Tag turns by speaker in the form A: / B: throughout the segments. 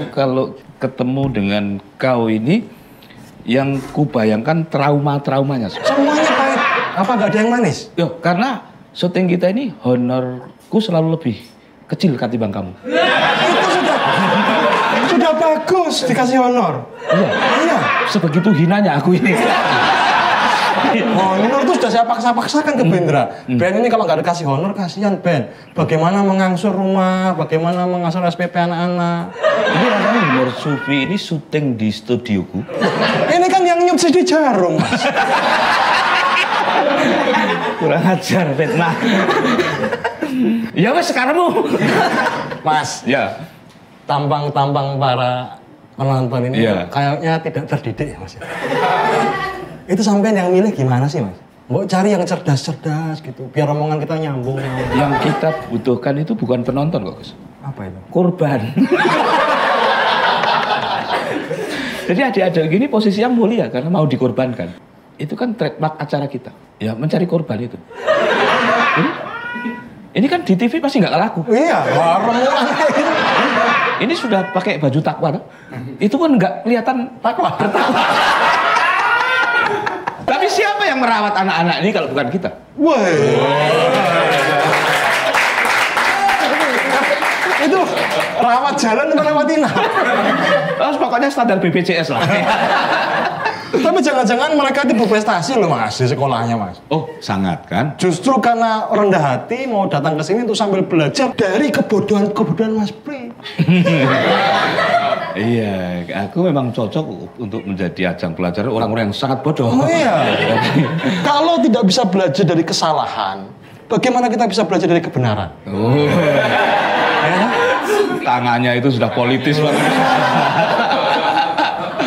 A: aku kalau ketemu dengan kau ini, yang kubayangkan trauma-traumanya.
B: Semuanya pahit. Apa nggak ada yang manis?
A: Yo, karena syuting kita ini honorku selalu lebih kecil ketimbang kamu.
B: Itu sudah sudah bagus dikasih honor.
A: Iya,
B: Iya.
A: sebegitu hinanya aku ini.
B: Honor itu sudah saya paksa-paksakan ke Bendra. Ben ini kalau nggak dikasih honor kasihan Ben. Bagaimana mengangsur rumah, bagaimana mengangsur SPP anak-anak.
A: Ini rasanya humor Sufi ini syuting di studioku.
B: Ini kan yang nyup di jarum, Mas.
A: Kurang ajar, fitnah. ya wes sekarang mau.
B: Mas,
A: Ya,
B: tampang-tampang para penonton ini
A: Iya.
B: kayaknya tidak terdidik ya Mas. Itu sampean yang milih gimana sih Mas? Mau cari yang cerdas-cerdas gitu, biar omongan kita nyambung.
A: yang kita butuhkan itu bukan penonton kok, Gus.
B: Apa itu?
A: korban. Jadi adik-adik gini posisinya mulia karena mau dikorbankan. Itu kan trademark acara kita. Ya mencari korban itu. Ini, ini kan di TV pasti nggak laku.
B: Iya, warung
A: Ini sudah pakai baju takwa, itu kan nggak kelihatan
B: takwa.
A: yang merawat anak-anak ini kalau bukan kita?
B: Wah. itu rawat jalan atau rawat inap?
A: Oh, pokoknya standar BPJS lah.
B: Tapi jangan-jangan mereka itu berprestasi loh mas di sekolahnya mas.
A: Oh, sangat kan?
B: Justru karena rendah hati mau datang ke sini untuk sambil belajar dari kebodohan kebodohan Mas Pri.
A: Iya, aku memang cocok untuk menjadi ajang pelajaran orang-orang yang sangat bodoh.
B: Oh iya. Kalau tidak bisa belajar dari kesalahan, bagaimana kita bisa belajar dari kebenaran?
A: Oh. Tangannya itu sudah politis banget.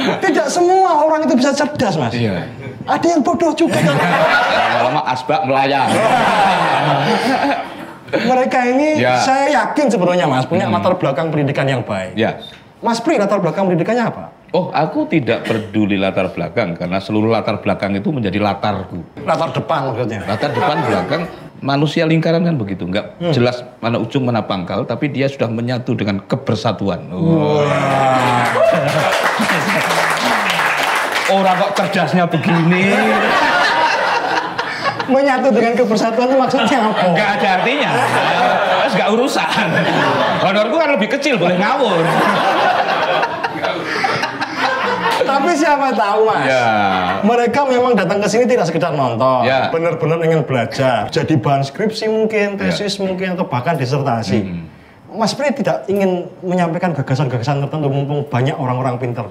B: Tidak semua orang itu bisa cerdas mas.
A: Iya.
B: Ada yang bodoh juga.
A: Lama-lama asbak melayang.
B: Mereka ini
A: Ya.
B: saya yakin sebenarnya mas punya latar belakang pendidikan yang baik.
A: Ya.
B: Mas Pri latar belakang pendidikannya apa?
A: Oh, aku tidak peduli latar belakang karena seluruh latar belakang itu menjadi latarku.
B: Latar depan maksudnya.
A: Latar depan belakang manusia lingkaran kan begitu, nggak jelas mana ujung mana pangkal, tapi dia sudah menyatu dengan kebersatuan. Oh. Orang kok cerdasnya begini,
B: Menyatu dengan kebersatuan itu maksudnya apa?
A: nggak ada artinya. Terus nggak urusan. Honorku kan lebih kecil, boleh ngawur.
B: Tapi siapa tahu mas?
A: Ya.
B: Mereka memang datang ke sini tidak sekedar nonton,
A: Ya.
B: benar-benar ingin belajar. Jadi bahan skripsi mungkin, tesis mungkin, atau bahkan disertasi.
A: Hmm.
B: Mas Pri tidak ingin menyampaikan gagasan-gagasan tertentu mumpung banyak orang-orang pintar.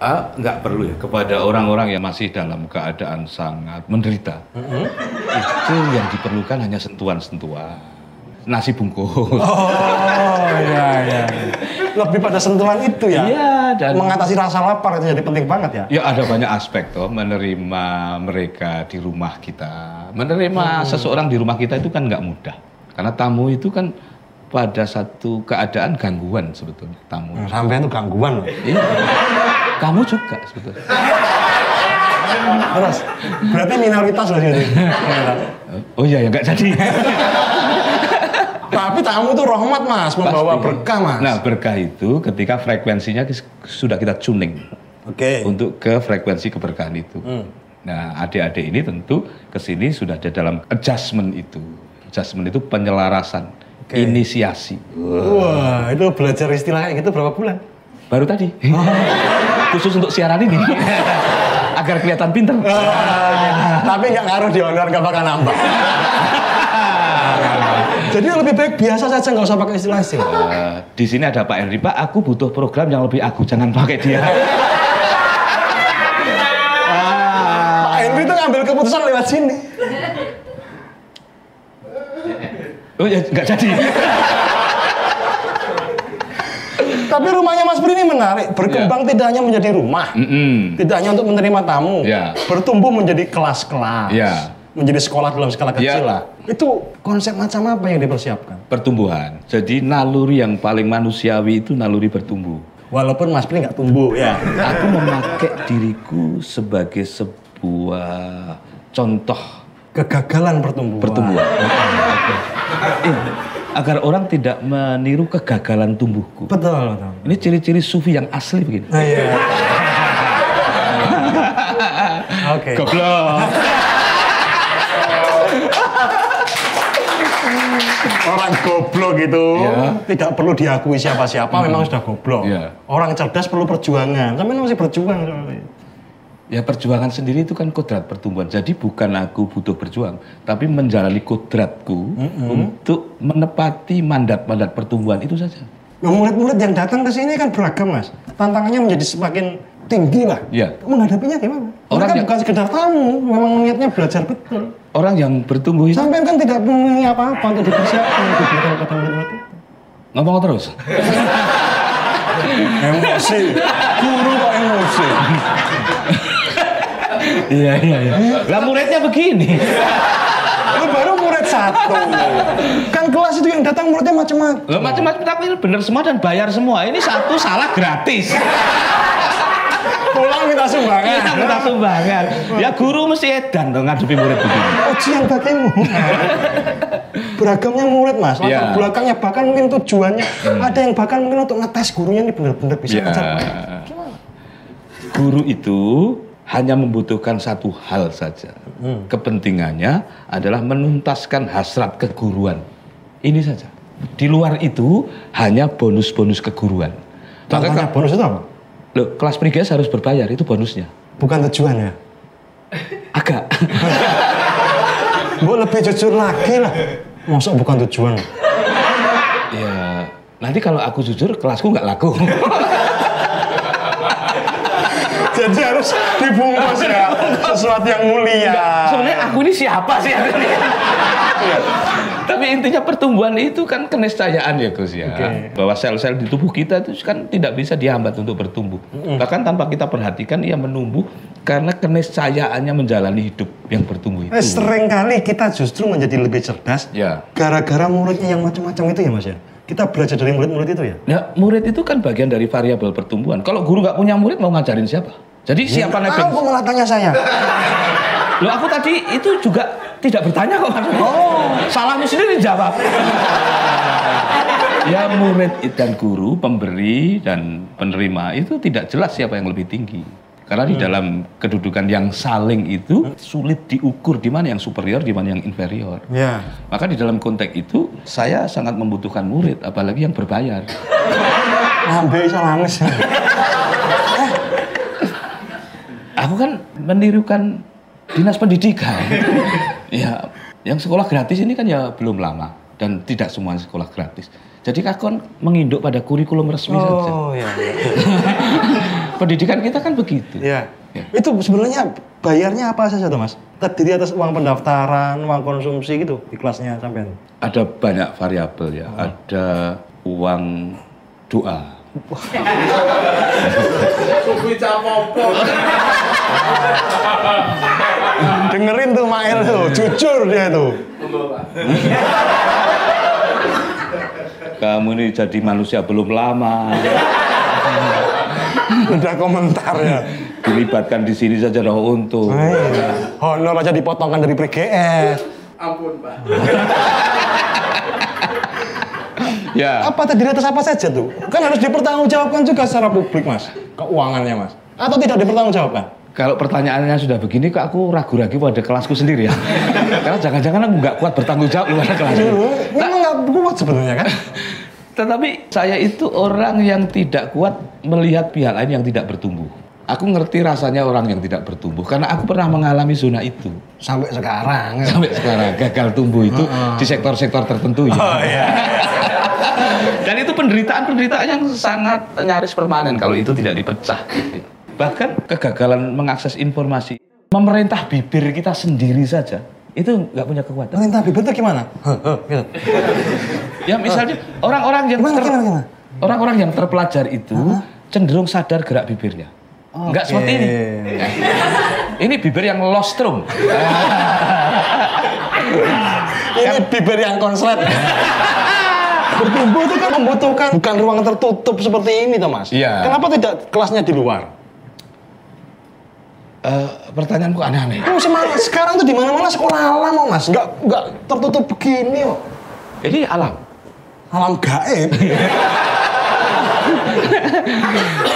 A: Ah, nggak perlu ya kepada orang-orang yang masih dalam keadaan sangat menderita. Itu yang diperlukan hanya sentuhan-sentuhan. Nasi bungkus.
B: Oh iya iya. Lebih pada sentuhan itu ya.
A: Iya, dan-
B: mengatasi rasa lapar itu jadi penting banget ya.
A: Ya ada banyak aspek toh menerima mereka di rumah kita. Menerima seseorang di rumah kita itu kan nggak mudah. Karena tamu itu kan pada satu keadaan gangguan sebetulnya tamu.
B: Sampai itu gangguan loh.
A: Iya. Kamu juga sebetulnya.
B: Terus, berarti minoritas loh jadi.
A: Oh iya ya nggak jadi.
B: Tapi tamu itu rahmat mas, membawa
A: Pasti.
B: berkah mas.
A: Nah berkah itu ketika frekuensinya sudah kita tuning
B: Oke.
A: untuk ke frekuensi keberkahan itu.
B: Hmm.
A: Nah adik-adik ini tentu ke sini sudah ada dalam adjustment itu. Adjustment itu penyelarasan,
B: Oke.
A: inisiasi.
B: Wah, itu belajar istilah kayak gitu berapa bulan?
A: Baru tadi.
B: Oh.
A: Khusus untuk siaran ini. Agar kelihatan pinter.
B: Tapi nggak ngaruh di honor, nggak bakal nambah. Jadi lebih baik biasa saja nggak usah pakai istilah-istilah.
A: Eh, di sini ada Pak Henry. Pak, aku butuh program yang lebih aku. Jangan pakai dia.
B: Pak Henry itu ngambil keputusan lewat sini.
A: Oh ya, nggak jadi.
B: Tapi rumahnya Mas Pri ini menarik, berkembang tidak hanya menjadi rumah,
A: Mm-mm.
B: tidak hanya untuk menerima tamu,
A: Ya.
B: bertumbuh menjadi kelas-kelas,
A: Ya.
B: menjadi sekolah dalam skala kecil
A: Ya.
B: lah. Itu konsep macam apa yang dipersiapkan?
A: Pertumbuhan. Jadi naluri yang paling manusiawi itu naluri bertumbuh.
B: Walaupun Mas Pri nggak tumbuh ya.
A: Aku memakai diriku sebagai sebuah contoh
B: Kegagalan pertumbuhan.
A: pertumbuhan. Iya, agar orang tidak meniru kegagalan tumbuhku.
B: Betul, betul.
A: Ini ciri-ciri sufi yang asli begini.
B: Nah, iya. Oke.
A: Goblok.
B: Orang goblok itu
A: Iya.
B: tidak perlu diakui siapa-siapa, memang sudah goblok.
A: Iya.
B: Orang cerdas perlu perjuangan. Sampai masih berjuang soalnya.
A: Ya perjuangan sendiri itu kan kodrat pertumbuhan. Jadi bukan aku butuh berjuang, tapi menjalani kodratku untuk menepati mandat-mandat pertumbuhan itu saja.
B: Nah, murid-murid yang datang ke sini kan beragam, Mas. Tantangannya menjadi semakin tinggi lah.
A: Iya.
B: Menghadapinya gimana?
A: Orang
B: Mereka
A: yang-
B: bukan sekedar tamu, memang niatnya belajar betul.
A: Orang yang bertumbuh itu
B: Sampai kan tidak punya apa-apa untuk dipersiapkan untuk diberikan kepada murid-murid itu.
A: ngomong terus.
B: Emosi. Guru kok emosi.
A: Iya iya iya. Lah muridnya begini.
B: Ini baru murid satu. Kan kelas itu yang datang muridnya macam-macam.
A: Lah macam-macam tapi benar semua dan bayar semua. Ini satu salah gratis.
B: Pulang minta sumbangan.
A: Kita minta sumbangan. Ya guru mesti edan dong ngadepi murid begini.
B: Ujian bagimu. Beragamnya murid mas, latar
A: Iya.
B: belakangnya bahkan mungkin tujuannya ada yang bahkan mungkin untuk ngetes gurunya ini benar-benar bisa
A: Ya.
B: ngajar.
A: Guru itu hanya membutuhkan satu hal saja. Kepentingannya adalah menuntaskan hasrat keguruan. Ini saja. Di luar itu hanya bonus-bonus keguruan. Maka
B: bonus itu apa?
A: Loh, kelas priges harus berbayar itu bonusnya.
B: Bukan tujuan ya.
A: Agak.
B: Bu lebih jujur lagi lah. Masuk bukan tujuan.
A: ya nanti kalau aku jujur kelasku nggak laku.
B: Jadi harus dibungkus ya sesuatu yang mulia.
A: Sebenarnya aku ini siapa sih? aku ini? Tapi intinya pertumbuhan itu kan keniscayaan ya Gus ya.
B: Oke.
A: Bahwa sel-sel di tubuh kita itu kan tidak bisa dihambat untuk bertumbuh. Bahkan tanpa kita perhatikan ia menumbuh karena keniscayaannya menjalani hidup yang bertumbuh itu.
B: Eh, sering kali kita justru menjadi lebih cerdas
A: Ya.
B: gara-gara muridnya yang macam-macam itu ya mas ya. Kita belajar dari murid-murid itu ya.
A: Nah, murid itu kan bagian dari variabel pertumbuhan. Kalau guru nggak punya murid mau ngajarin siapa? Jadi siapa
B: Ah,
A: nebeng?
B: malah tanya saya?
A: Loh aku tadi itu juga tidak bertanya kok. Oh, salahmu sendiri jawab. ya murid dan guru, pemberi dan penerima itu tidak jelas siapa yang lebih tinggi. Karena di dalam kedudukan yang saling itu sulit diukur di mana yang superior, di mana yang inferior.
B: Ya.
A: Maka di dalam konteks itu saya sangat membutuhkan murid, apalagi yang berbayar.
B: Lambe iso nangis.
A: Aku kan menirukan dinas pendidikan. ya, yang sekolah gratis ini kan ya belum lama dan tidak semua sekolah gratis. Jadi aku kan menginduk pada kurikulum resmi saja.
B: Oh ya.
A: Pendidikan kita kan begitu.
B: Ya.
A: Ya.
B: Itu sebenarnya bayarnya apa saja tuh mas? Terdiri atas uang pendaftaran, uang konsumsi gitu di kelasnya sampai.
A: Ada banyak variabel ya. Ada uang doa.
B: Dengerin tuh Mael tuh, jujur dia tuh.
A: Kamu ini jadi manusia belum lama.
B: Udah komentar ya.
A: Dilibatkan di sini saja udah untung.
B: Iya. Honor aja dipotongkan dari PGS.
A: Ya.
B: Apa terdiri atas apa saja tuh? Kan harus dipertanggungjawabkan juga secara publik mas. Keuangannya mas. Atau tidak dipertanggungjawabkan?
A: Kalau pertanyaannya sudah begini, kok aku ragu-ragu pada kelasku sendiri ya. Karena jangan-jangan aku nggak kuat bertanggung jawab pada kelasku.
B: Dulu, memang nggak kuat sebenarnya kan?
A: Tetapi saya itu orang yang tidak kuat melihat pihak lain yang tidak bertumbuh. Aku ngerti rasanya orang yang tidak bertumbuh karena aku pernah mengalami zona itu
B: Sampai sekarang.
A: sampai sekarang gagal tumbuh itu di sektor-sektor tertentu ya.
B: Oh iya.
A: Dan itu penderitaan-penderitaan yang sangat nyaris permanen kalau itu tidak dipecah. Bahkan kegagalan mengakses informasi, memerintah bibir kita sendiri saja itu nggak punya kekuatan.
B: Perintah bibir itu gimana? Gitu.
A: Ya misalnya orang-orang yang
B: Gimana,
A: ter-
B: gimana, gimana?
A: orang-orang yang terpelajar itu cenderung sadar gerak bibirnya. Nggak
B: Oke.
A: seperti ini. Ini bibir yang lostrum.
B: Ini bibir yang konslet. Bertumbuh itu kan membutuhkan bukan ruang tertutup seperti ini, toh Mas.
A: Iya.
B: Kenapa tidak kelasnya di luar?
A: Eh, pertanyaanku aneh-aneh.
B: Oh, sekarang tuh di mana-mana sekolah alam, oh, Mas. Nggak nggak tertutup begini, oh.
A: Ini alam.
B: Alam gaib.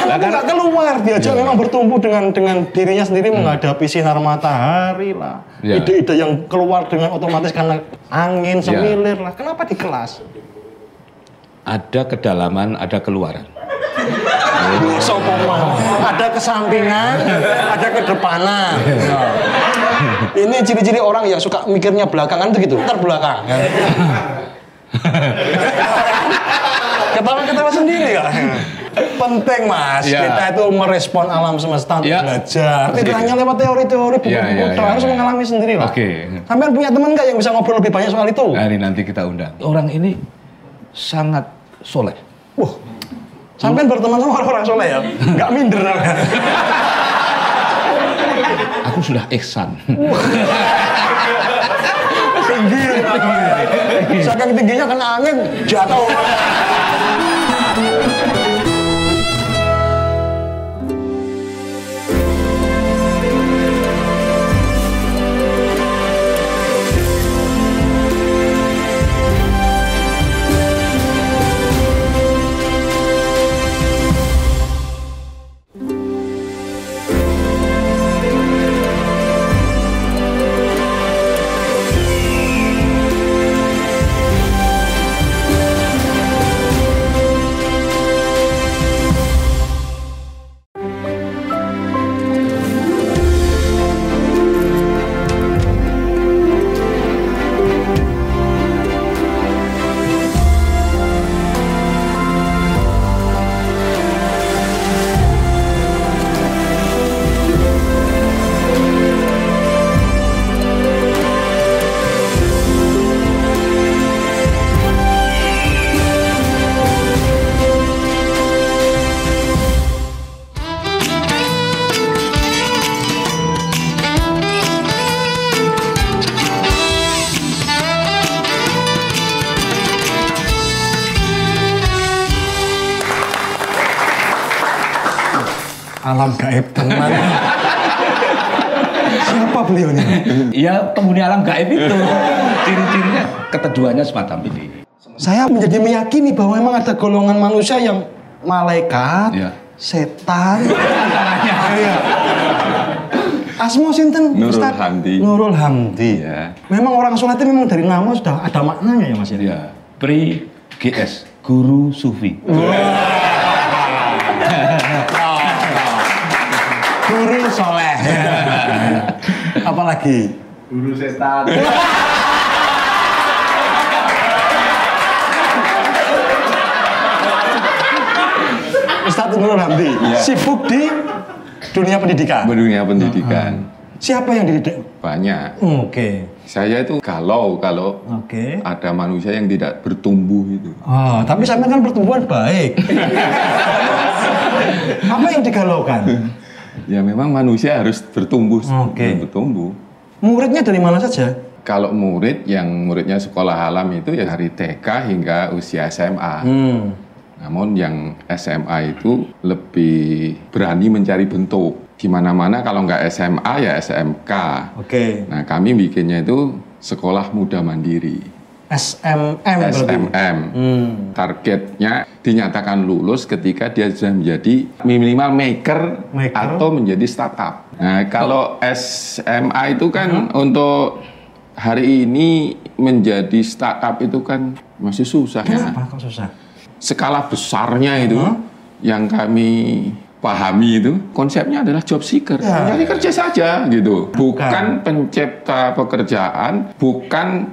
A: Lah,
B: Kenapa nggak keluar diajak
A: Iya.
B: memang bertumbuh dengan dengan dirinya sendiri menghadapi sinar matahari lah.
A: Iya.
B: Ide-ide yang keluar dengan otomatis karena angin
A: Iya.
B: semilir lah. Kenapa di kelas?
A: Ada kedalaman, ada keluaran.
B: Sopo mau. Ada kesampingan, ada kedepanan. Nah. Ini ciri-ciri orang yang suka mikirnya belakangan itu gitu, terbelakang. Ketawa-ketawa sendiri ya. Penting mas,
A: Ya.
B: kita itu merespon alam semesta untuk
A: Ya.
B: belajar. Tidak hanya lewat teori-teori buku-buku,
A: ya,
B: toh,
A: ya,
B: harus
A: ya.
B: mengalami sendiri lah.
A: Oke.
B: Sampai punya teman nggak yang bisa ngobrol lebih banyak soal itu?
A: Nah, ini nanti kita undang. Orang ini sangat soleh.
B: Wah, sampai berteman sama orang-orang soleh ya, nggak minder.
A: Aku sudah ihsan.
B: tinggi saking tingginya kena angin jatuh alam gaib teman siapa beliaunya
A: Ya penghuni alam gaib itu. Ciri-cirinya keteduhannya semacam ini.
B: saya menjadi meyakini bahwa memang ada golongan manusia yang malaikat
A: Iya.
B: setan Iya. Asmo sinten
C: Nurul
B: Ustaz?
C: Hamdi.
B: Nurul Hamdi.
C: Ya.
B: Memang orang sholat itu memang dari nama sudah ada maknanya ya Mas ya?
A: Ya, Pri GS, guru sufi.
B: Guru Apalagi?
D: Guru setan.
B: Ustadz Nurul Hamdi.
C: Iya.
B: Sibuk di dunia pendidikan.
C: Dunia pendidikan
B: Siapa yang dididik?
C: banyak.
B: Oke.
C: Saya itu galau kalau
B: Oke.
C: ada manusia yang tidak bertumbuh itu.
B: Oh, tapi sampai kan pertumbuhan baik. Apa yang digalaukan?
C: Ya memang manusia harus bertumbuh,
B: Oke.
C: bertumbuh.
B: Muridnya dari mana saja?
C: Kalau murid yang muridnya sekolah alam itu ya dari TK hingga usia SMA.
B: Hmm.
C: Namun yang SMA itu lebih berani mencari bentuk. Di mana-mana kalau nggak SMA ya SMK.
B: Oke.
C: Nah kami bikinnya itu sekolah muda mandiri.
B: SMM.
C: SMM.
B: Hmm.
C: Targetnya dinyatakan lulus ketika dia sudah menjadi minimal maker,
B: Maker.
C: atau menjadi startup. Nah, kalau SMA itu kan untuk hari ini menjadi startup itu kan masih susah ya.
B: Kenapa kok susah?
C: Skala besarnya itu yang kami pahami itu konsepnya adalah job seeker,
B: Ya.
C: mencari kerja saja gitu. Bukan pencipta pekerjaan, bukan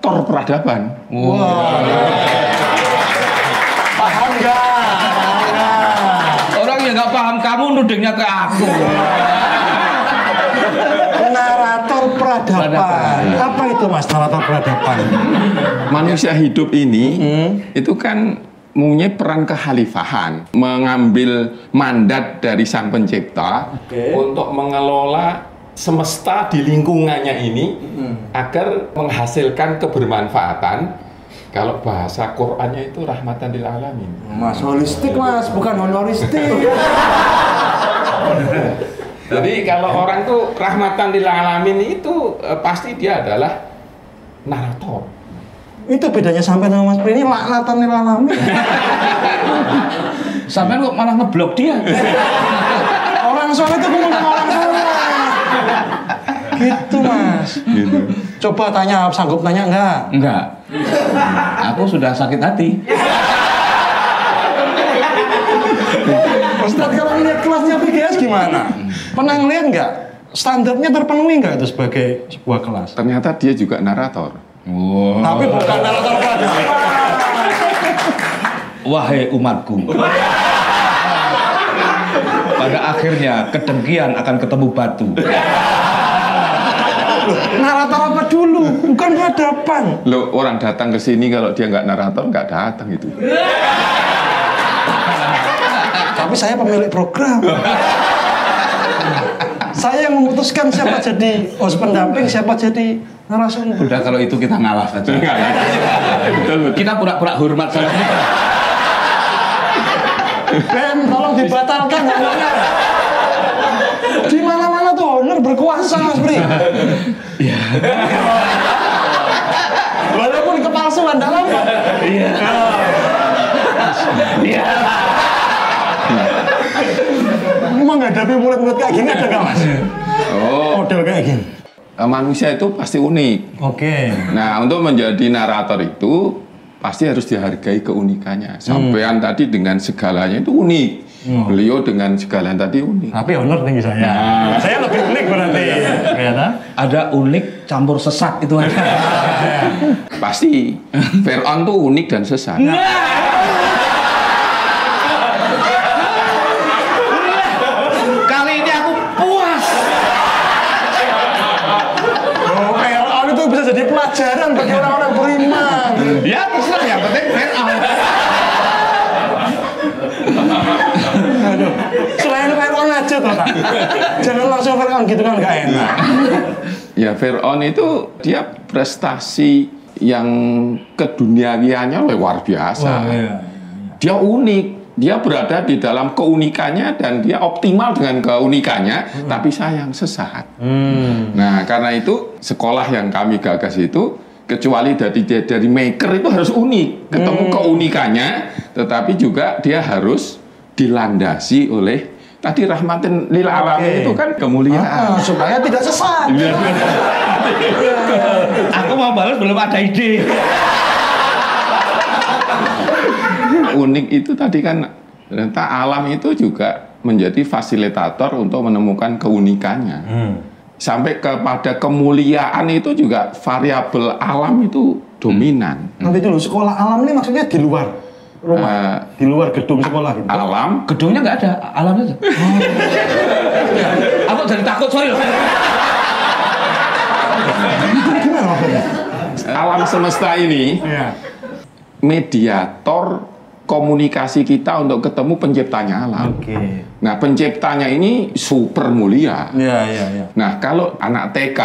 C: narator peradaban.
B: Paham nggak? Paham nggak?
A: Orang yang nggak paham kamu nudingnya ke aku.
B: Narator peradaban.
A: Peradaban.
B: Apa itu mas narator peradaban?
C: manusia hidup ini
B: Hmm.
C: itu kan mempunyai peran kekhalifahan, mengambil mandat dari sang pencipta
B: Oke.
C: untuk mengelola semesta di lingkungannya ini
B: Hmm.
C: agar menghasilkan kebermanfaatan Kalau bahasa Qur'annya itu rahmatan lil alamin.
B: Mas holistik mas, bukan honoristik.
C: Jadi kalau orang tuh rahmatan lil alamin itu eh, pasti dia adalah narator.
B: Itu bedanya sampai sama Mas Pri ini laknatan lil alamin.
A: Sampai kok malah ngeblok dia.
B: Orang soleh itu ngomong sama orang soleh. Gitu mas. Coba tanya, sanggup tanya enggak?
A: Enggak. Aku sudah sakit hati.
B: Ustadz kalau ngeliat kelasnya PGS gimana? Pernah ngeliat nggak? Standarnya terpenuhi nggak itu sebagai sebuah kelas?
C: Ternyata dia juga narator.
A: Wow.
B: Tapi bukan narator pada.
A: Wahai umatku. Pada akhirnya kedengkian akan ketemu batu.
B: Narator apa dulu? Bukan hadapan.
C: Lo orang datang ke sini kalau dia nggak narator nggak datang itu.
B: Tapi saya pemilik program. saya yang memutuskan siapa jadi host pendamping, siapa jadi narasumber.
A: Udah kalau itu kita ngalah saja. Kita pura-pura hormat saja.
B: Ben, tolong dibatalkan honor. Di mana-mana tuh honor berkuasa, Mas Pri. Walaupun kepalsuan dalam Iya. Iya. Menghadapi murid-murid kayak gini ada nggak mas?
C: Oh,
B: Model kayak gini.
C: eh, manusia itu pasti unik.
B: Oke.
C: Nah, untuk menjadi narator itu pasti harus dihargai keunikannya. Sampean tadi dengan segalanya itu unik. Beliau dengan segalanya tadi unik.
B: Tapi honor tinggi saya. Saya lebih unik berarti. Ternyata.
A: Ada unik campur sesat itu aja.
C: Pasti Fir'aun tuh unik dan sesat.
A: Kali ini aku puas.
B: Oh, Fir'aun itu bisa jadi pelajaran bagi orang-orang beriman.
A: Ya terserah yang penting Fir'aun.
B: Aduh, selain Fir'aun aja toh, Pak. Jangan langsung Fir'aun gitu kan nggak enak.
C: Ya Fir'aun itu dia prestasi yang keduniawiannya luar biasa.
B: iya.
C: Dia unik. Dia berada di dalam keunikannya dan dia optimal dengan keunikannya, tapi sayang sesat.
B: Hmm.
C: Nah, karena itu sekolah yang kami gagas itu kecuali dari dari maker itu harus unik, ketemu keunikannya, tetapi juga dia harus dilandasi oleh tadi rahmatin lil alamin
B: Oke.
C: itu kan kemuliaan.
B: Ah, supaya tidak sesat.
A: Aku mau balas belum ada ide.
C: Unik itu tadi kan ternyata alam itu juga menjadi fasilitator untuk menemukan keunikannya.
B: Hmm.
C: Sampai kepada kemuliaan itu juga variabel alam itu dominan.
B: Nanti dulu sekolah alam ini maksudnya di luar rumah,
C: Eh,
B: di luar gedung sekolah gitu.
C: alam
A: Gedungnya nggak ada, alam saja. Aku jadi takut sorry. loh.
C: Alam semesta ini
B: Iya.
C: mediator komunikasi kita untuk ketemu penciptanya alam.
B: Oke.
C: Nah, penciptanya ini super mulia.
B: Iya, iya, iya.
C: Nah, kalau anak TK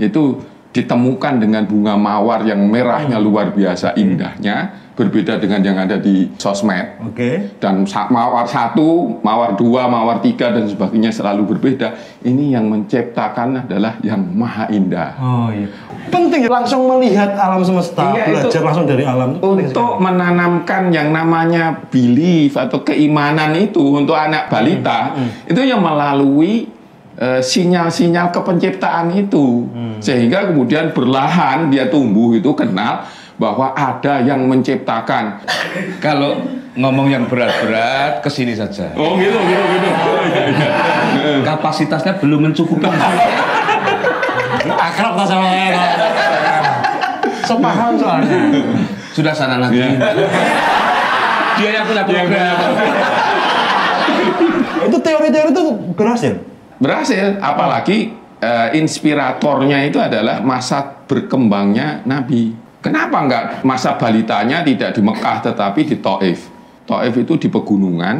C: itu ditemukan dengan bunga mawar yang merahnya luar biasa indahnya, berbeda dengan yang ada di sosmed.
B: Oke.
C: Dan sa- mawar satu, mawar dua, mawar tiga dan sebagainya selalu berbeda. Ini yang menciptakan adalah yang maha indah.
B: Oh iya. Penting langsung melihat alam semesta,
C: Iya,
B: belajar
C: itu-
B: langsung dari alam.
C: Untuk menanamkan yang namanya belief atau keimanan itu untuk anak balita itu yang melalui eh, sinyal-sinyal kepenciptaan itu sehingga kemudian berlahan dia tumbuh itu kenal bahwa ada yang menciptakan.
A: Kalau ngomong yang berat-berat ke sini saja.
C: Oh gitu gitu gitu.
A: Kapasitasnya belum mencukupi.
B: Akrab lah sama saya. Sepaham soalnya.
A: Sudah sana lagi. Dia yang punya program.
B: itu teori-teori itu berhasil.
C: Berhasil apalagi eh, inspiratornya itu adalah masa berkembangnya Nabi. Kenapa enggak masa balitanya tidak di Mekah tetapi di Taif? Taif itu di pegunungan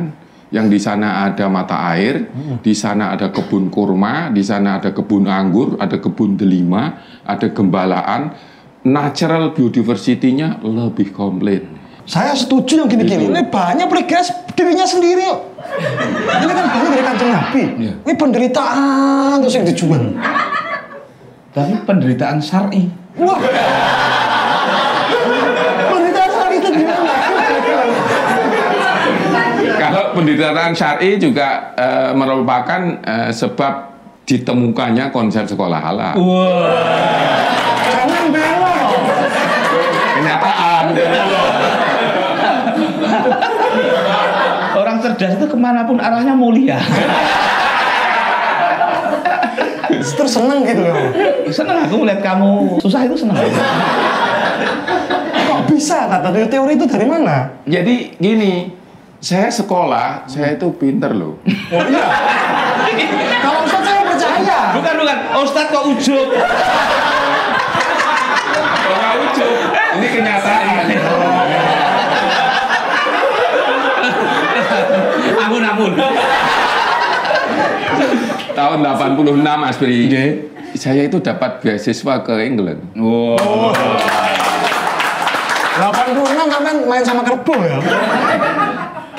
C: yang di sana ada mata air, di sana ada kebun kurma, di sana ada kebun anggur, ada kebun delima, ada gembalaan, natural biodiversity-nya lebih komplit.
B: Saya setuju yang gini-gini. Ini banyak bergegas dirinya sendiri. Ini kan banyak dari kanjeng Nabi.
A: Iya.
B: Ini penderitaan terus yang dijual.
A: Tapi penderitaan syar'i.
B: Wah. penderitaan saat itu gimana?
C: Penderitaan syar'i juga eh, merupakan eh, sebab ditemukannya konsep sekolah halal.
B: Jangan bela loh.
C: Kenyataan.
A: Orang cerdas itu ke mana pun arahnya mulia.
B: Terus seneng gitu ya.
A: senang aku melihat kamu susah itu senang.
B: Kok bisa kata teori itu dari mana?
C: Jadi gini, saya sekolah, saya itu pinter loh.
B: Oh iya. Kalau Ustaz saya percaya.
A: Bukan bukan, Ustadz kok ujub.
C: Orang ujub. Ini kenyataan.
A: Ampun ampun.
C: Tahun 86 Mas Bri. Saya itu dapat beasiswa ke England.
A: Wow.
B: 86 sampai main sama kerbau ya.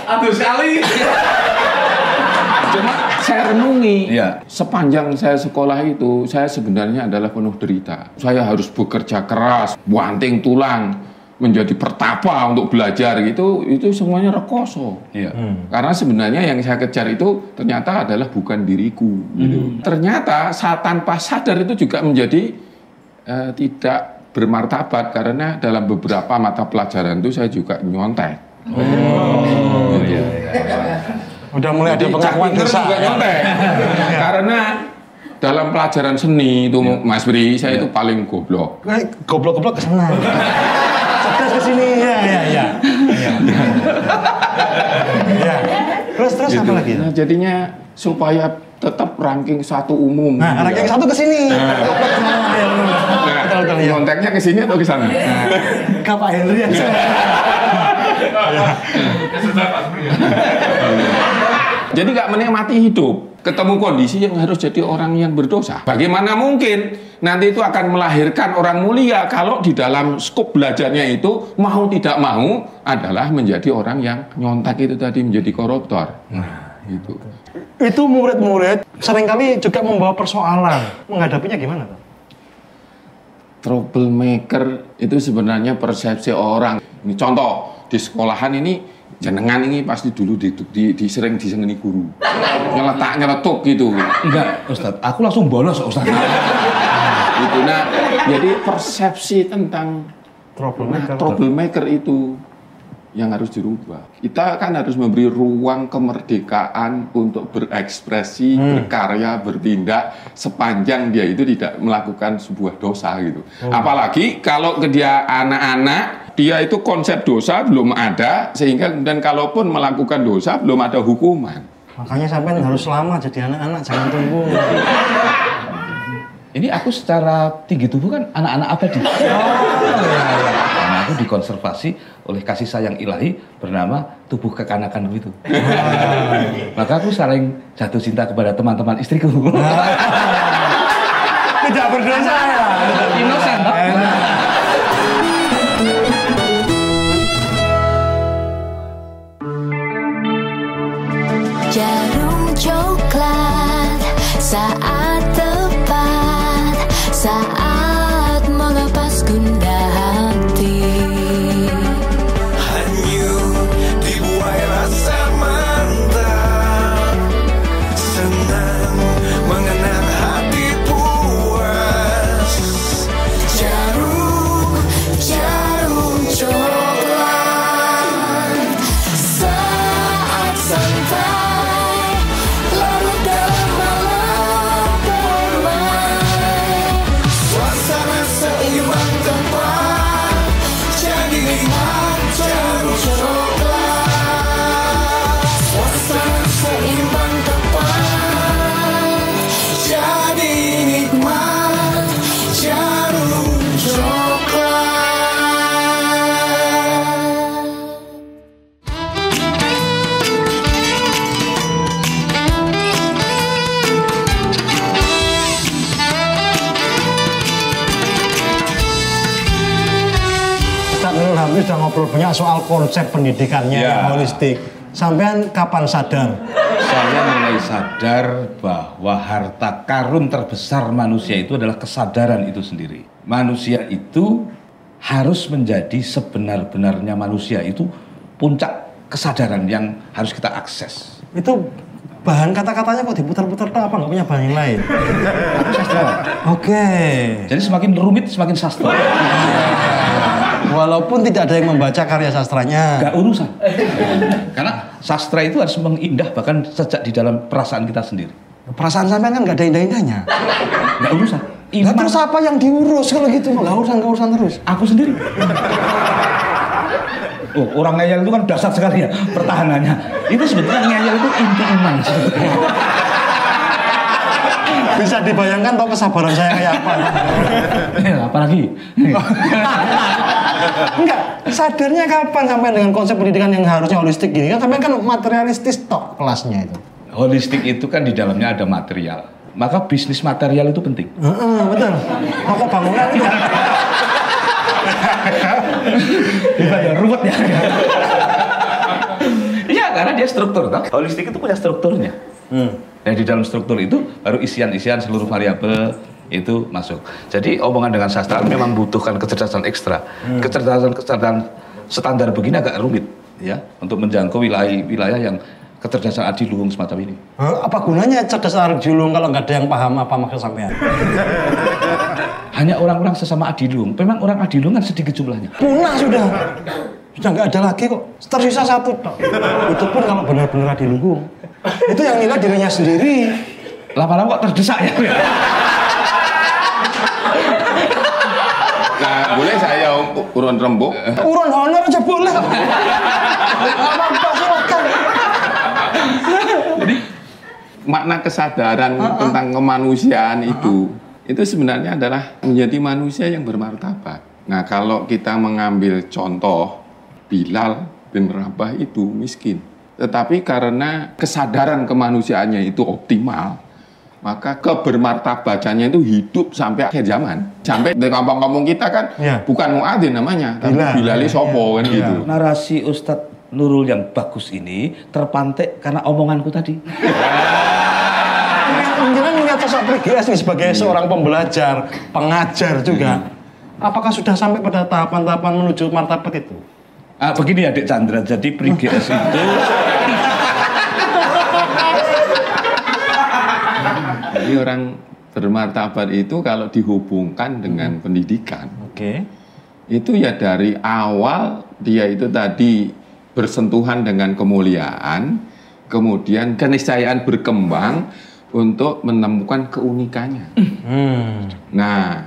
A: Aduh sekali.
C: Cuma saya renungi,
A: Iya.
C: sepanjang saya sekolah itu, saya sebenarnya adalah penuh derita. Saya harus bekerja keras, banting tulang, menjadi pertapa untuk belajar gitu, itu semuanya rekoso.
A: Iya.
C: Karena sebenarnya yang saya kejar itu ternyata adalah bukan diriku. Gitu. Ternyata saat tanpa sadar itu juga menjadi eh, tidak bermartabat karena dalam beberapa mata pelajaran itu saya juga nyontek.
A: Oh iya.
B: Udah mulai ada pengakuan dosa.
C: juga nyontek. Karena dalam pelajaran seni itu Mas Bri, saya itu paling goblok.
B: Kayak Goblok-goblok ke sana. Cerdas ke sini. Ya, ya, ya. Ya. Ya. Terus terus apa lagi?
C: Nah, jadinya supaya tetap ranking satu umum.
B: Nah, ranking satu ke sini. Goblok ke mana? Ya.
C: Nah,
B: ya.
C: nyonteknya ke sini atau ke sana?
B: Ke Pak Henry sana.
C: Jadi nggak menikmati hidup, ketemu kondisi yang harus jadi orang yang berdosa. Bagaimana mungkin nanti itu akan melahirkan orang mulia kalau di dalam skop belajarnya itu mau tidak mau adalah menjadi orang yang nyontak itu tadi menjadi koruptor. Nah, itu.
B: Itu murid-murid sering kali juga membawa persoalan. Menghadapinya gimana? Pak?
C: troublemaker itu sebenarnya persepsi orang. Ini contoh di sekolahan ini jenengan ini pasti dulu di, di, di sering disengeni guru. Nyeletak nyeletuk gitu.
A: Enggak, Ustadz. Aku langsung bolos, Ustadz.
C: gitu. Nah, jadi persepsi tentang
B: Troublemaker.
C: nah, troublemaker itu yang harus dirubah. Kita kan harus memberi ruang kemerdekaan untuk berekspresi, berkarya, bertindak sepanjang dia itu tidak melakukan sebuah dosa gitu. Apalagi kalau ke dia anak-anak, dia itu konsep dosa belum ada sehingga kemudian kalaupun melakukan dosa belum ada hukuman.
B: Makanya sampai harus lama jadi anak-anak, jangan tunggu.
A: Ini aku secara tinggi tubuh kan anak-anak abadi. Karena aku dikonservasi oleh kasih sayang ilahi bernama tubuh kekanakan itu. Maka aku saling jatuh cinta kepada teman-teman istriku.
B: Tidak berdosa ya.
A: Innocent,
B: banyak soal konsep pendidikannya
A: Ya.
B: yang holistik. Sampean kapan sadar?
A: Saya mulai sadar bahwa harta karun terbesar manusia itu adalah kesadaran itu sendiri. Manusia itu harus menjadi sebenar-benarnya manusia itu puncak kesadaran yang harus kita akses.
B: Itu bahan kata-katanya kok diputar-putar tak apa nggak punya bahan yang lain? Oke.
A: Jadi semakin rumit semakin sastra.
B: Walaupun tidak ada yang membaca karya sastranya.
A: Gak urusan. Karena sastra itu harus mengindah bahkan sejak di dalam perasaan kita sendiri.
B: Perasaan sampean kan nggak ada indah-indahnya.
A: Gak urusan.
B: Lah terus apa yang diurus kalau gitu? Nggak urusan, nggak urusan terus.
A: Aku sendiri. Oh, orang ngeyel itu kan dasar sekali ya pertahanannya. Itu sebetulnya ngeyel itu inti iman. sebetulnya.
B: Bisa dibayangkan tau kesabaran saya kayak apa?
A: Eh, Apalagi
B: Enggak, sadarnya kapan sampai dengan konsep pendidikan yang harusnya holistik gini kan sampai kan materialistis tok kelasnya itu.
A: holistik itu kan di dalamnya ada material. Maka bisnis material itu penting.
B: Heeh, betul. Toko bangunan itu.
A: ya ruwet ya. Iya, karena dia struktur. Toh. Holistik itu punya strukturnya. Dan di dalam struktur itu baru isian-isian seluruh variabel itu masuk. Jadi omongan dengan sastra memang butuhkan kecerdasan ekstra. Kecerdasan-kecerdasan standar begini agak rumit ya untuk menjangkau wilayah-wilayah yang kecerdasan adiluhung semacam ini.
B: Hah, apa gunanya cerdas anak julung kalau nggak ada yang paham apa maksud sampean?
A: Hanya orang-orang sesama adiluhung. Memang orang adiluhung kan sedikit jumlahnya.
B: Punah sudah. Sudah nggak ada lagi kok. Tersisa satu. Itu pun kalau benar-benar dilunggung. Itu yang nilai dirinya sendiri.
A: Lama-lama kok terdesak ya.
C: Nah, boleh saya urun rembuk?
B: Urun honor aja boleh. Silakan.
C: Makna kesadaran tentang kemanusiaan itu, itu sebenarnya adalah menjadi manusia yang bermartabat. Nah, kalau kita mengambil contoh, Bilal bin Rabah itu miskin. Tetapi karena kesadaran kemanusiaannya itu optimal, maka kebermartabatannya itu hidup sampai akhir zaman. Sampai di kampung-kampung kita kan
B: Iya.
C: bukan muadzin namanya, tapi
B: Bilal.
C: Bilali
B: Iya,
C: Sopo kan
B: iya.
C: gitu.
A: Narasi Ustadz Nurul yang bagus ini terpantik karena omonganku tadi.
B: Menjelang melihat sosok PGS nih sebagai seorang pembelajar, pengajar juga. Apakah sudah sampai pada tahapan-tahapan menuju martabat itu?
A: Ah, begini adik Chandra, jadi Prigs itu
C: Jadi orang bermartabat itu kalau dihubungkan dengan pendidikan,
B: Oke.
C: itu ya dari awal dia itu tadi bersentuhan dengan kemuliaan, kemudian keniscayaan berkembang untuk menemukan keunikannya.
B: Hmm.
C: Nah,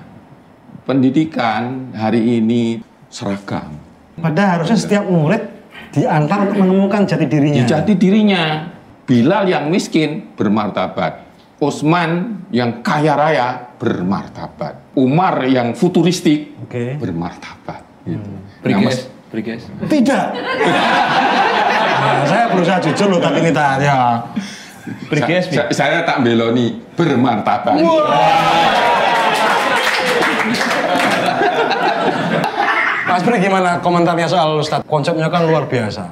C: pendidikan hari ini seragam.
B: Padahal harusnya setiap murid diantar untuk menemukan jati dirinya.
C: Ya, Jadi dirinya Bilal yang miskin bermartabat. Utsman yang kaya raya bermartabat. Umar yang futuristik
B: Oke.
C: bermartabat. Gitu. Nah,
A: Prigs,
C: mes-
A: Prigs.
B: Tidak. Nah, saya berusaha jujur loh tapi ini tak ya.
A: Prigs,
C: Sa- sa- saya tak beloni bermartabat.
B: Mas Pri gimana komentarnya soal Ustadz? Konsepnya kan luar biasa.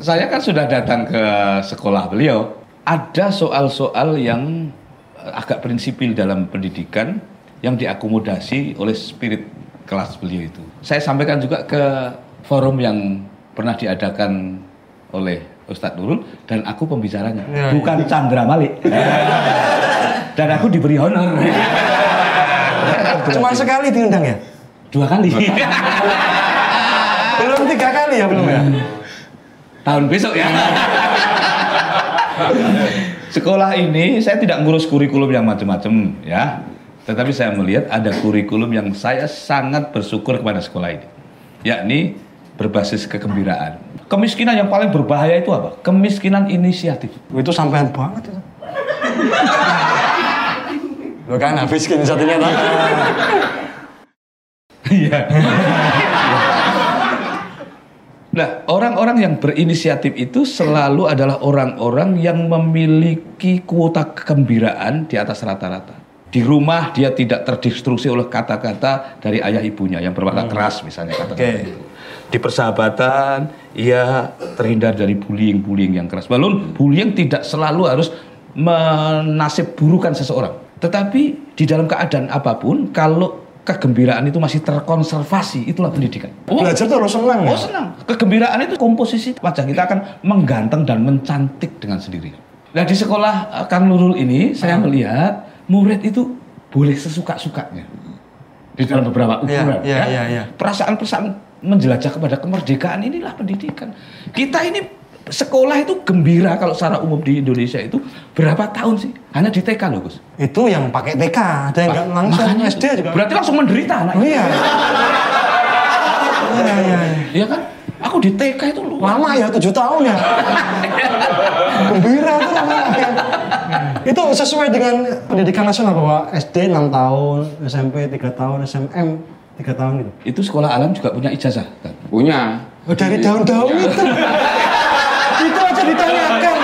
A: Saya kan sudah datang ke sekolah beliau. Ada soal-soal yang agak prinsipil dalam pendidikan yang diakomodasi oleh spirit kelas beliau itu. Saya sampaikan juga ke forum yang pernah diadakan oleh Ustadz Nurul dan aku pembicaranya,
B: Ya,
A: bukan Chandra Malik. dan aku diberi honor.
B: Cuma sekali diundang ya?
A: Dua kali.
B: Belum tiga kali ya belum ya?
A: Tahun besok ya. Sekolah ini saya tidak ngurus kurikulum yang macam-macam ya. Tetapi saya melihat ada kurikulum yang saya sangat bersyukur kepada sekolah ini. Yakni berbasis kegembiraan. Kemiskinan yang paling berbahaya itu apa? Kemiskinan inisiatif.
B: Itu sampean banget itu. Lo kan habis kini satunya tak?
A: Iya. Nah, orang-orang yang berinisiatif itu selalu adalah orang-orang yang memiliki kuota kegembiraan di atas rata-rata. Di rumah dia tidak terdistruksi oleh kata-kata dari ayah ibunya yang bermakna keras misalnya kata-kata
B: Oke.
A: itu. di persahabatan ia terhindar dari bullying-bullying yang keras. Walaupun bullying tidak selalu harus menasib burukan seseorang. Tetapi di dalam keadaan apa pun kalau kegembiraan itu masih terkonservasi itulah pendidikan. Oh,
B: Belajar tuh harus senang ya.
A: Oh senang. Kegembiraan itu komposisi wajah kita akan mengganteng dan mencantik dengan sendiri. Nah di sekolah eh, Kang Nurul ini saya melihat murid itu boleh sesuka-sukanya di dalam beberapa
B: Iya,
A: ukuran.
B: iya,
A: ya.
B: iya, iya.
A: Perasaan-perasaan menjelajah kepada kemerdekaan inilah pendidikan. Kita ini sekolah itu gembira kalau secara umum di Indonesia itu berapa tahun sih? Hanya di TK loh Gus.
B: Itu yang pakai TK, ada yang nggak langsung
A: Makanya
B: SD
A: itu.
B: juga.
A: Berarti langsung menderita
B: Oh,
A: anaknya.
B: iya. Iya, iya, iya.
A: Iya kan? Aku di TK itu luar
B: Lama ya, tujuh tahun ya. Gembira namanya. itu sesuai dengan pendidikan nasional bahwa SD 6 tahun, SMP 3 tahun, SMM 3 tahun gitu.
A: itu sekolah alam juga punya ijazah kan?
C: Punya.
B: Oh, dari daun-daun itu. Aja ditanyakan.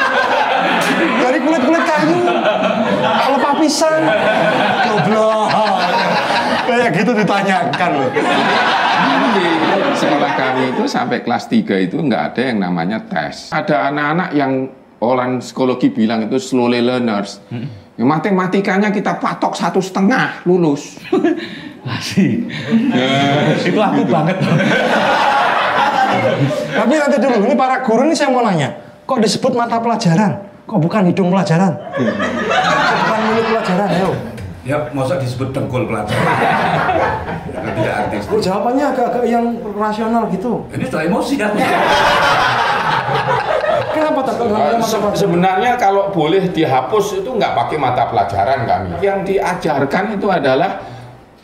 B: Dari kulit-kulit kayu, pelepah pisang, goblok. Kayak gitu ditanyakan loh.
C: Di sekolah kami itu sampai kelas 3 itu nggak ada yang namanya tes. Ada anak-anak yang orang psikologi bilang itu slowly learners. Ya, matematikanya kita patok satu setengah lulus.
A: Masih. itu aku banget.
B: Tapi nanti dulu, ini para guru ini saya mau nanya. Kok disebut mata pelajaran? Kok bukan hidung pelajaran? Bukan mulut pelajaran? Ayo.
A: Ya, masa disebut dengkul pelajaran? tidak artis.
B: Kok jawabannya agak-agak yang rasional gitu.
A: Ini sudah emosi ya.
B: Kenapa tak mata
C: Se-
B: pelajaran?
C: Sebenarnya kalau boleh dihapus itu nggak pakai mata pelajaran kami. Yang diajarkan itu adalah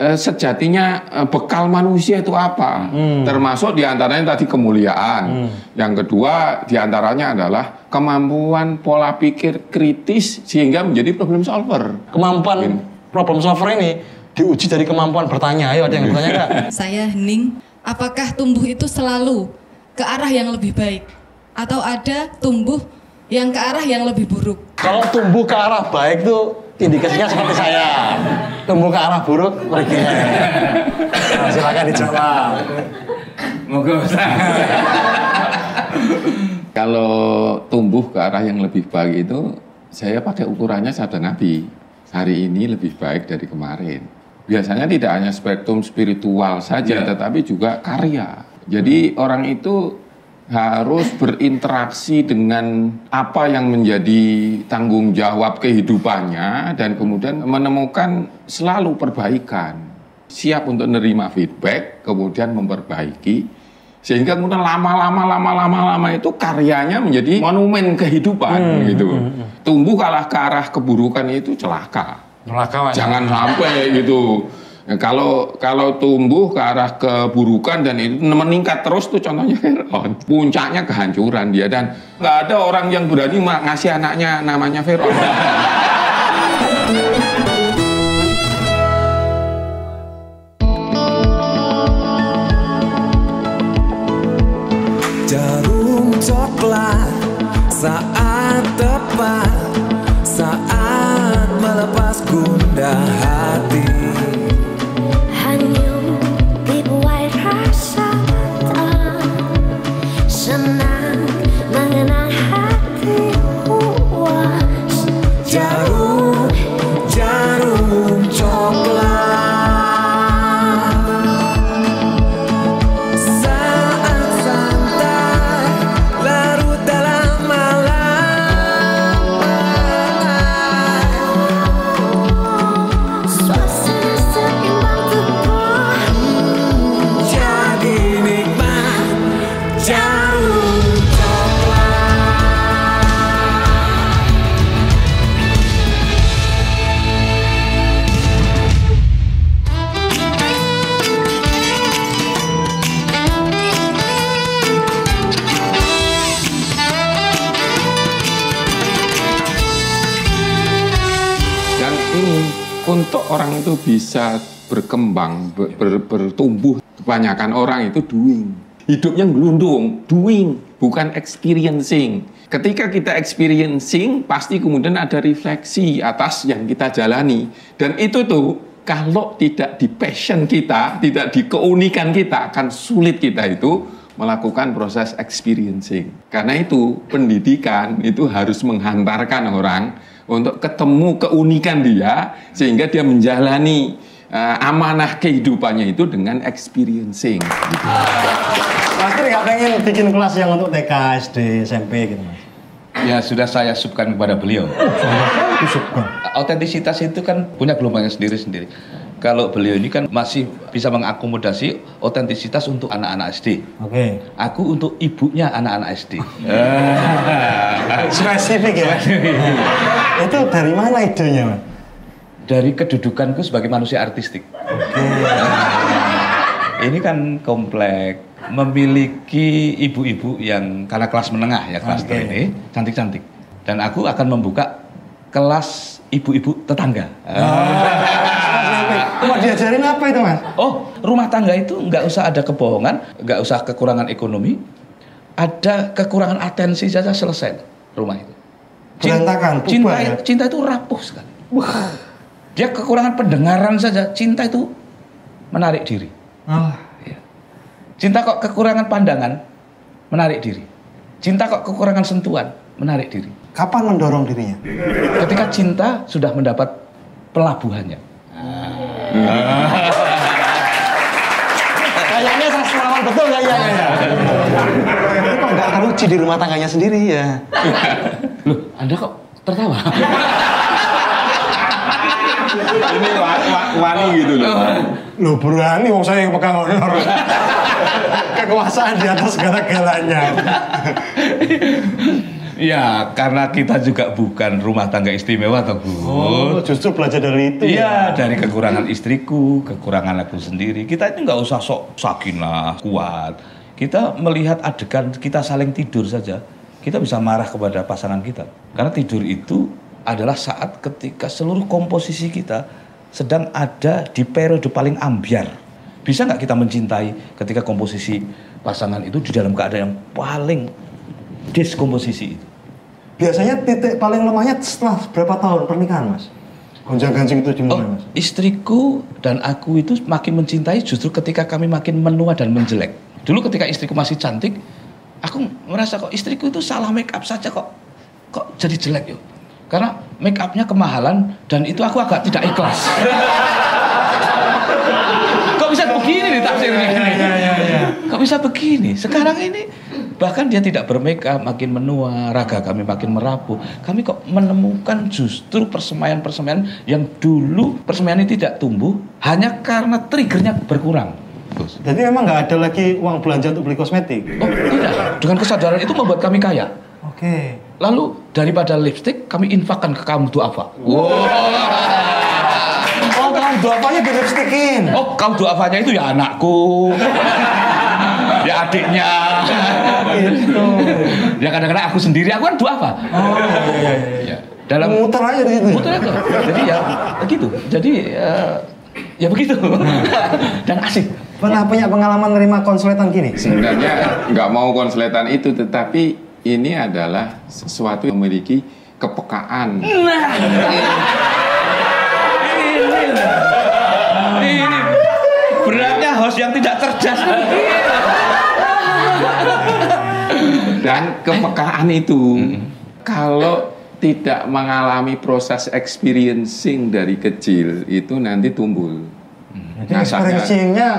C: eh, sejatinya eh, bekal manusia itu apa. Termasuk di antaranya tadi kemuliaan. Yang kedua di antaranya adalah kemampuan pola pikir kritis sehingga menjadi problem solver.
B: Kemampuan problem solver ini diuji dari kemampuan bertanya. Ayo ada yang bertanya nggak?
E: Saya Hening, apakah tumbuh itu selalu ke arah yang lebih baik? Atau ada tumbuh yang ke arah yang lebih buruk?
B: Kalau tumbuh ke arah baik tuh indikasinya seperti saya. Tumbuh ke arah buruk pergi. Nah, silakan dijawab.
A: Moga
C: Kalau tumbuh ke arah yang lebih baik itu, saya pakai ukurannya sabda Nabi. Hari ini lebih baik dari kemarin. Biasanya tidak hanya spektrum spiritual saja,
A: Iya.
C: tetapi juga karya. Jadi orang itu harus berinteraksi dengan apa yang menjadi tanggung jawab kehidupannya dan kemudian menemukan selalu perbaikan. Siap untuk menerima feedback, kemudian memperbaiki sehingga kemudian lama-lama lama-lama lama itu karyanya menjadi monumen kehidupan gitu. Tumbuh kalah ke arah keburukan itu celaka.
B: Mas.
C: Jangan sampai gitu. Ya, kalau kalau tumbuh ke arah keburukan dan itu meningkat terus tuh contohnya Fir'aun. Puncaknya kehancuran dia dan nggak ada orang yang berani ngasih anaknya namanya Fir'aun.
F: Jarum coklat saat tepat saat melepas gundah
C: kebanyakan orang itu doing. Hidupnya gelundung, doing, bukan experiencing. Ketika kita experiencing, pasti kemudian ada refleksi atas yang kita jalani. Dan itu tuh, kalau tidak di passion kita, tidak di keunikan kita, akan sulit kita itu melakukan proses experiencing. Karena itu pendidikan itu harus menghantarkan orang untuk ketemu keunikan dia sehingga dia menjalani eh, amanah kehidupannya itu dengan experiencing.
B: Mas Tri nggak pengen bikin kelas yang untuk TK, SD, SMP gitu mas?
A: Ya sudah saya subkan kepada beliau. Autentisitas itu kan punya gelombangnya sendiri-sendiri. Kalau beliau ini kan masih bisa mengakomodasi autentisitas untuk anak-anak SD.
B: Oke.
A: Aku untuk ibunya anak-anak SD.
B: Spesifik ya. Itu dari mana idenya mas?
A: Dari kedudukanku sebagai manusia artistik. Ini kan komplek memiliki ibu-ibu yang karena kelas menengah ya kelas
B: Oke.
A: ini cantik-cantik. Dan aku akan membuka kelas ibu-ibu tetangga.
B: Mau diajarin apa itu mas?
A: Oh, rumah tangga itu nggak usah ada kebohongan, nggak usah kekurangan ekonomi, ada kekurangan atensi saja selesai rumah itu.
B: Berantakan,
A: cinta,
B: bubar ya?
A: cinta itu rapuh sekali. Dia kekurangan pendengaran saja, cinta itu menarik diri.
B: Ah,
A: Cinta kok kekurangan pandangan, menarik diri. Cinta kok kekurangan sentuhan, menarik diri.
B: kapan mendorong dirinya?
A: Ketika cinta sudah mendapat pelabuhannya.
B: Kayaknya sastrawan betul ya ya ya. Tapi kok nggak akan uji di rumah tangganya sendiri ya?
A: Loh, Anda kok tertawa?
C: Ini wa- wa- wani gitu loh.
B: Lo berani wong saya yang pegang honor. Kekuasaan di atas segala-galanya.
A: Ya, karena kita juga bukan rumah tangga istimewa toh, Gus.
B: Oh, justru belajar dari itu.
A: Iya, dari kekurangan istriku, kekurangan aku sendiri. Kita itu nggak usah sok sakinah, kuat. Kita melihat adegan kita saling tidur saja, kita bisa marah kepada pasangan kita. Karena tidur itu adalah saat ketika seluruh komposisi kita sedang ada di periode paling ambiar. Bisa nggak kita mencintai ketika komposisi pasangan itu di dalam keadaan yang paling diskomposisi itu?
B: Biasanya titik paling lemahnya setelah berapa tahun pernikahan, Mas? Gonjang-ganjing itu dimulai,
A: Oh,
B: Mas.
A: istriku dan aku itu makin mencintai justru ketika kami makin menua dan menjelek. Dulu ketika istriku masih cantik, aku merasa kok istriku itu salah make up saja kok kok jadi jelek yuk. Karena make upnya kemahalan dan itu aku agak tidak ikhlas. kok bisa begini nih tafsirnya? Kok bisa begini? Sekarang ini bahkan dia tidak bermake up, makin menua, raga kami makin merapuh. Kami kok menemukan justru persemaian-persemaian yang dulu persemaian ini tidak tumbuh hanya karena triggernya berkurang.
B: Jadi memang nggak ada lagi uang belanja untuk beli kosmetik.
A: Oh tidak, dengan kesadaran itu membuat kami kaya.
B: Oke.
A: Lalu daripada lipstick kami infakkan ke kaum duafa.
B: Oh, kamu duapanya di lipstikin.
A: Oh, kaum duafanya itu ya anakku, ya adiknya,
B: Gitu.
A: ya kadang-kadang aku sendiri, aku kan duafa.
B: Oh, iya, iya, iya.
A: Ya, dalam
B: Muter aja di situ.
A: Muter aja. Jadi ya begitu. Jadi eh, ya begitu. Dan asik.
B: Pernah punya pengalaman nerima konsuletan gini?
C: Sebenarnya nggak mau konsletan itu, tetapi ini adalah sesuatu yang memiliki kepekaan.
A: Ini beratnya host yang tidak cerdas.
C: Dan kepekaan itu kalau tidak mengalami proses experiencing dari kecil itu nanti tumbul.
B: Jadi
C: Nah,
B: experiencing-nya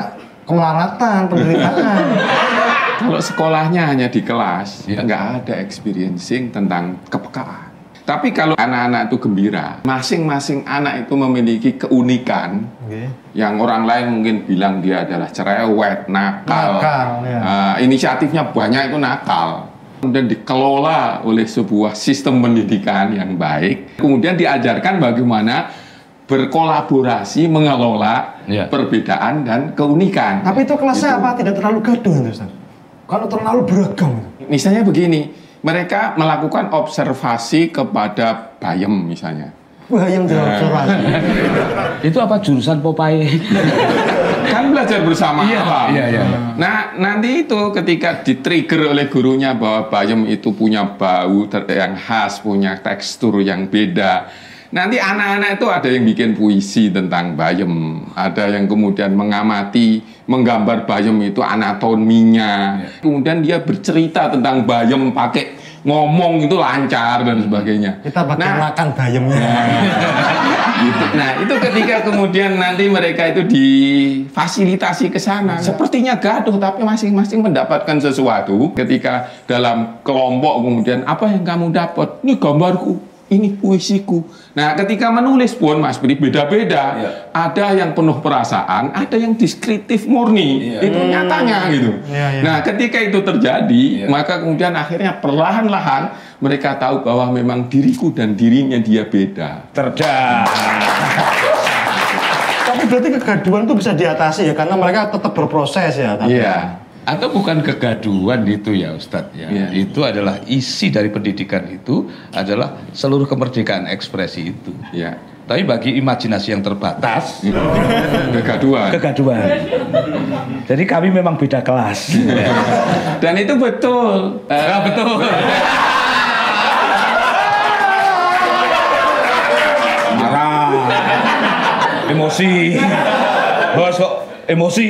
B: kemelaratan, penderitaan.
C: Kalau sekolahnya hanya di kelas,
A: Iya.
C: nggak ada experiencing tentang kepekaan. Tapi kalau anak-anak itu gembira, masing-masing anak itu memiliki keunikan
B: Oke.
C: yang orang lain mungkin bilang dia adalah cerewet, nakal,
B: Nakal, ya.
C: Ah, inisiatifnya banyak itu nakal. Kemudian dikelola oleh sebuah sistem pendidikan yang baik. Kemudian diajarkan bagaimana berkolaborasi mengelola
A: Ya.
C: perbedaan dan keunikan.
B: Tapi itu kelasnya
C: Gitu.
B: apa? Tidak terlalu gaduh, itu, Ustaz? Kalau terlalu beragam.
C: Misalnya begini, mereka melakukan observasi kepada bayam misalnya.
B: Yang jawab observasi.
A: Itu apa jurusan Popeye?
C: kan belajar bersama
A: Iya,
C: alam.
A: iya, iya.
C: Nah, nanti itu ketika di-trigger oleh gurunya bahwa bayam itu punya bau yang khas, punya tekstur yang beda. Nanti anak-anak itu ada yang bikin puisi tentang bayem, ada yang kemudian mengamati, menggambar bayem itu anatominya. Kemudian dia bercerita tentang bayem pakai ngomong itu lancar dan sebagainya.
B: Kita pakai
C: Nah,
B: makan bayamnya.
C: gitu. Nah, itu ketika kemudian nanti mereka itu difasilitasi ke sana. Sepertinya gaduh tapi masing-masing mendapatkan sesuatu. Ketika dalam kelompok kemudian apa yang kamu dapat? Ini gambarku, ini puisiku. Nah, ketika menulis pun Mas Bri beda-beda.
A: Iya.
C: Ada yang penuh perasaan, ada yang deskriptif murni.
A: Iya.
C: Itu nyatanya gitu.
B: Iya.
C: Nah, ketika itu terjadi,
A: Iya.
C: maka kemudian akhirnya perlahan-lahan mereka tahu bahwa memang diriku dan dirinya dia beda.
A: Cerdas.
B: Tapi berarti kegaduhan itu bisa diatasi ya karena mereka tetap berproses ya. Tapi.
C: Iya.
A: Atau bukan kegaduhan itu ya Ustadz ya.
C: Iya.
A: Itu adalah isi dari pendidikan itu adalah seluruh kemerdekaan ekspresi itu.
C: Ya.
A: Tapi bagi imajinasi yang terbatas,
C: Kegaduhan.
G: kegaduhan. Jadi kami memang beda kelas.
C: Dan itu betul. Eh,
A: betul.
G: Marah. Emosi. Bos kok emosi.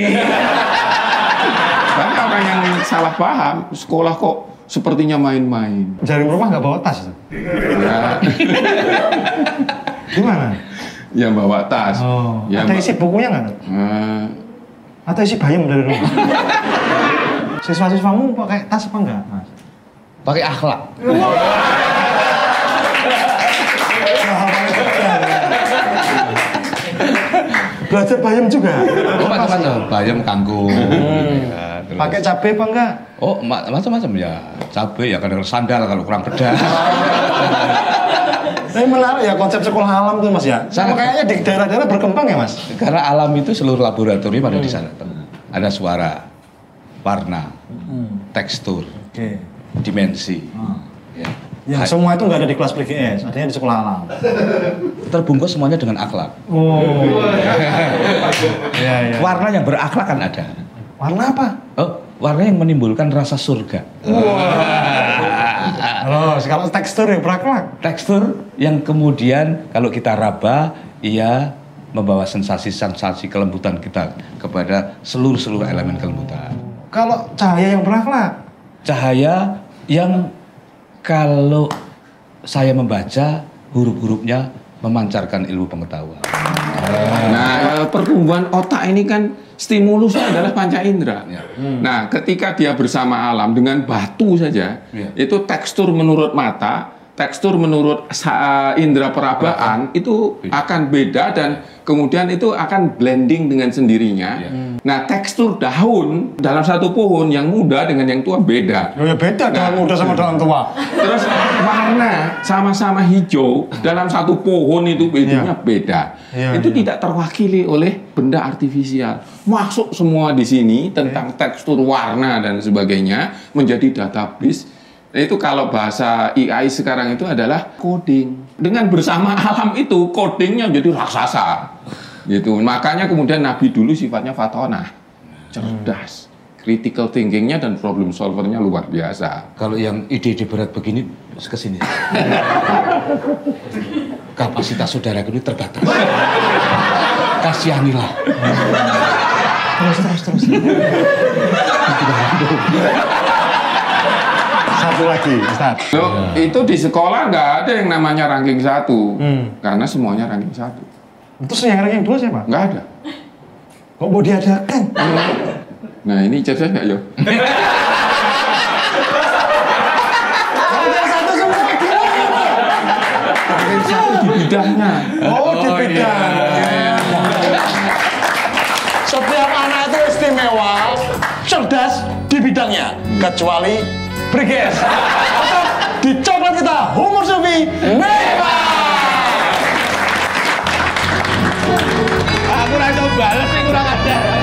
C: Orang yang salah paham, sekolah kok sepertinya main-main.
B: Jaring rumah nggak bawa tas.
C: Ya,
B: Gimana?
C: yang bawa tas.
B: Oh.
C: Ya,
B: Ada isi bukunya nggak?
C: Eh,
B: Atau isi bayam dari rumah? Siswa-siswamu pakai tas apa enggak? Mas?
A: Pakai akhlak.
B: Belajar bayam juga?
A: Oh, macam-macam. Bayam kangkung. Ya, terus-
B: Pakai cabai apa enggak?
A: Oh, ma- macam-macam ya. Cabai ya kadang sandal kalau kurang pedas.
B: Tapi menarik ya konsep sekolah alam tuh mas ya. Sama kayaknya di daerah-daerah berkembang ya mas.
A: Karena alam itu seluruh laboratorium ada di sana. Ada suara, warna, tekstur,
B: Oke.
A: dimensi. Ya.
B: Ya,
A: Ha-
B: semua itu nggak ada di kelas PGS, adanya di sekolah alam.
A: Terbungkus semuanya dengan akhlak.
B: Oh. Iya, iya.
A: Warna yang berakhlak kan ada.
B: Warna apa?
A: Oh, warna yang menimbulkan rasa surga.
B: Oh, kalau tekstur yang berakhlak.
A: Tekstur yang kemudian kalau kita raba, ia membawa sensasi-sensasi kelembutan kita kepada seluruh-seluruh elemen kelembutan.
B: Kalau cahaya yang berakhlak.
A: Cahaya yang kalau saya membaca huruf-hurufnya memancarkan ilmu pengetahuan.
C: Nah, pertumbuhan otak ini kan stimulusnya adalah panca indera.
A: Ya.
C: Nah, ketika dia bersama alam dengan batu saja,
A: Ya.
C: itu tekstur menurut mata, tekstur menurut sa- indera perabaan itu
A: Beda.
C: akan beda dan kemudian itu akan blending dengan sendirinya.
A: Ya.
C: Nah, tekstur daun dalam satu pohon yang muda dengan yang tua beda.
B: Oh, ya beda daun muda sama daun tua.
C: Terus warna sama-sama hijau dalam satu pohon itu bedanya beda.
B: Iya,
C: itu
B: iya.
C: tidak terwakili oleh benda artifisial. Masuk semua di sini tentang tekstur warna dan sebagainya menjadi database. Itu kalau bahasa AI sekarang itu adalah coding. Dengan bersama alam itu codingnya menjadi raksasa. Gitu. Makanya kemudian Nabi dulu sifatnya fatonah. Cerdas. Critical thinkingnya dan problem solvernya luar biasa.
A: Kalau yang ide-ide berat begini, ke sini. Kapasitas saudara ini terbatas. Kasihanilah.
B: Terus, terus, terus. Satu lagi, Ustaz.
C: Loh, itu di sekolah nggak ada yang namanya ranking satu,
B: Hmm.
C: karena semuanya ranking satu,
B: Terus yang ranking dua siapa?
C: nggak ada.
B: Kok mau diadakan?
C: Nah ini cerdas nggak yo? Ranking satu di bidangnya.
B: Oh, di
A: Oh,
B: bidang.
A: iya.
B: Setiap anak itu istimewa, cerdas di bidangnya, kecuali Briges. di coklat kita, Humor Sufi, Neva.
A: Aku rasa balas sih kurang ada.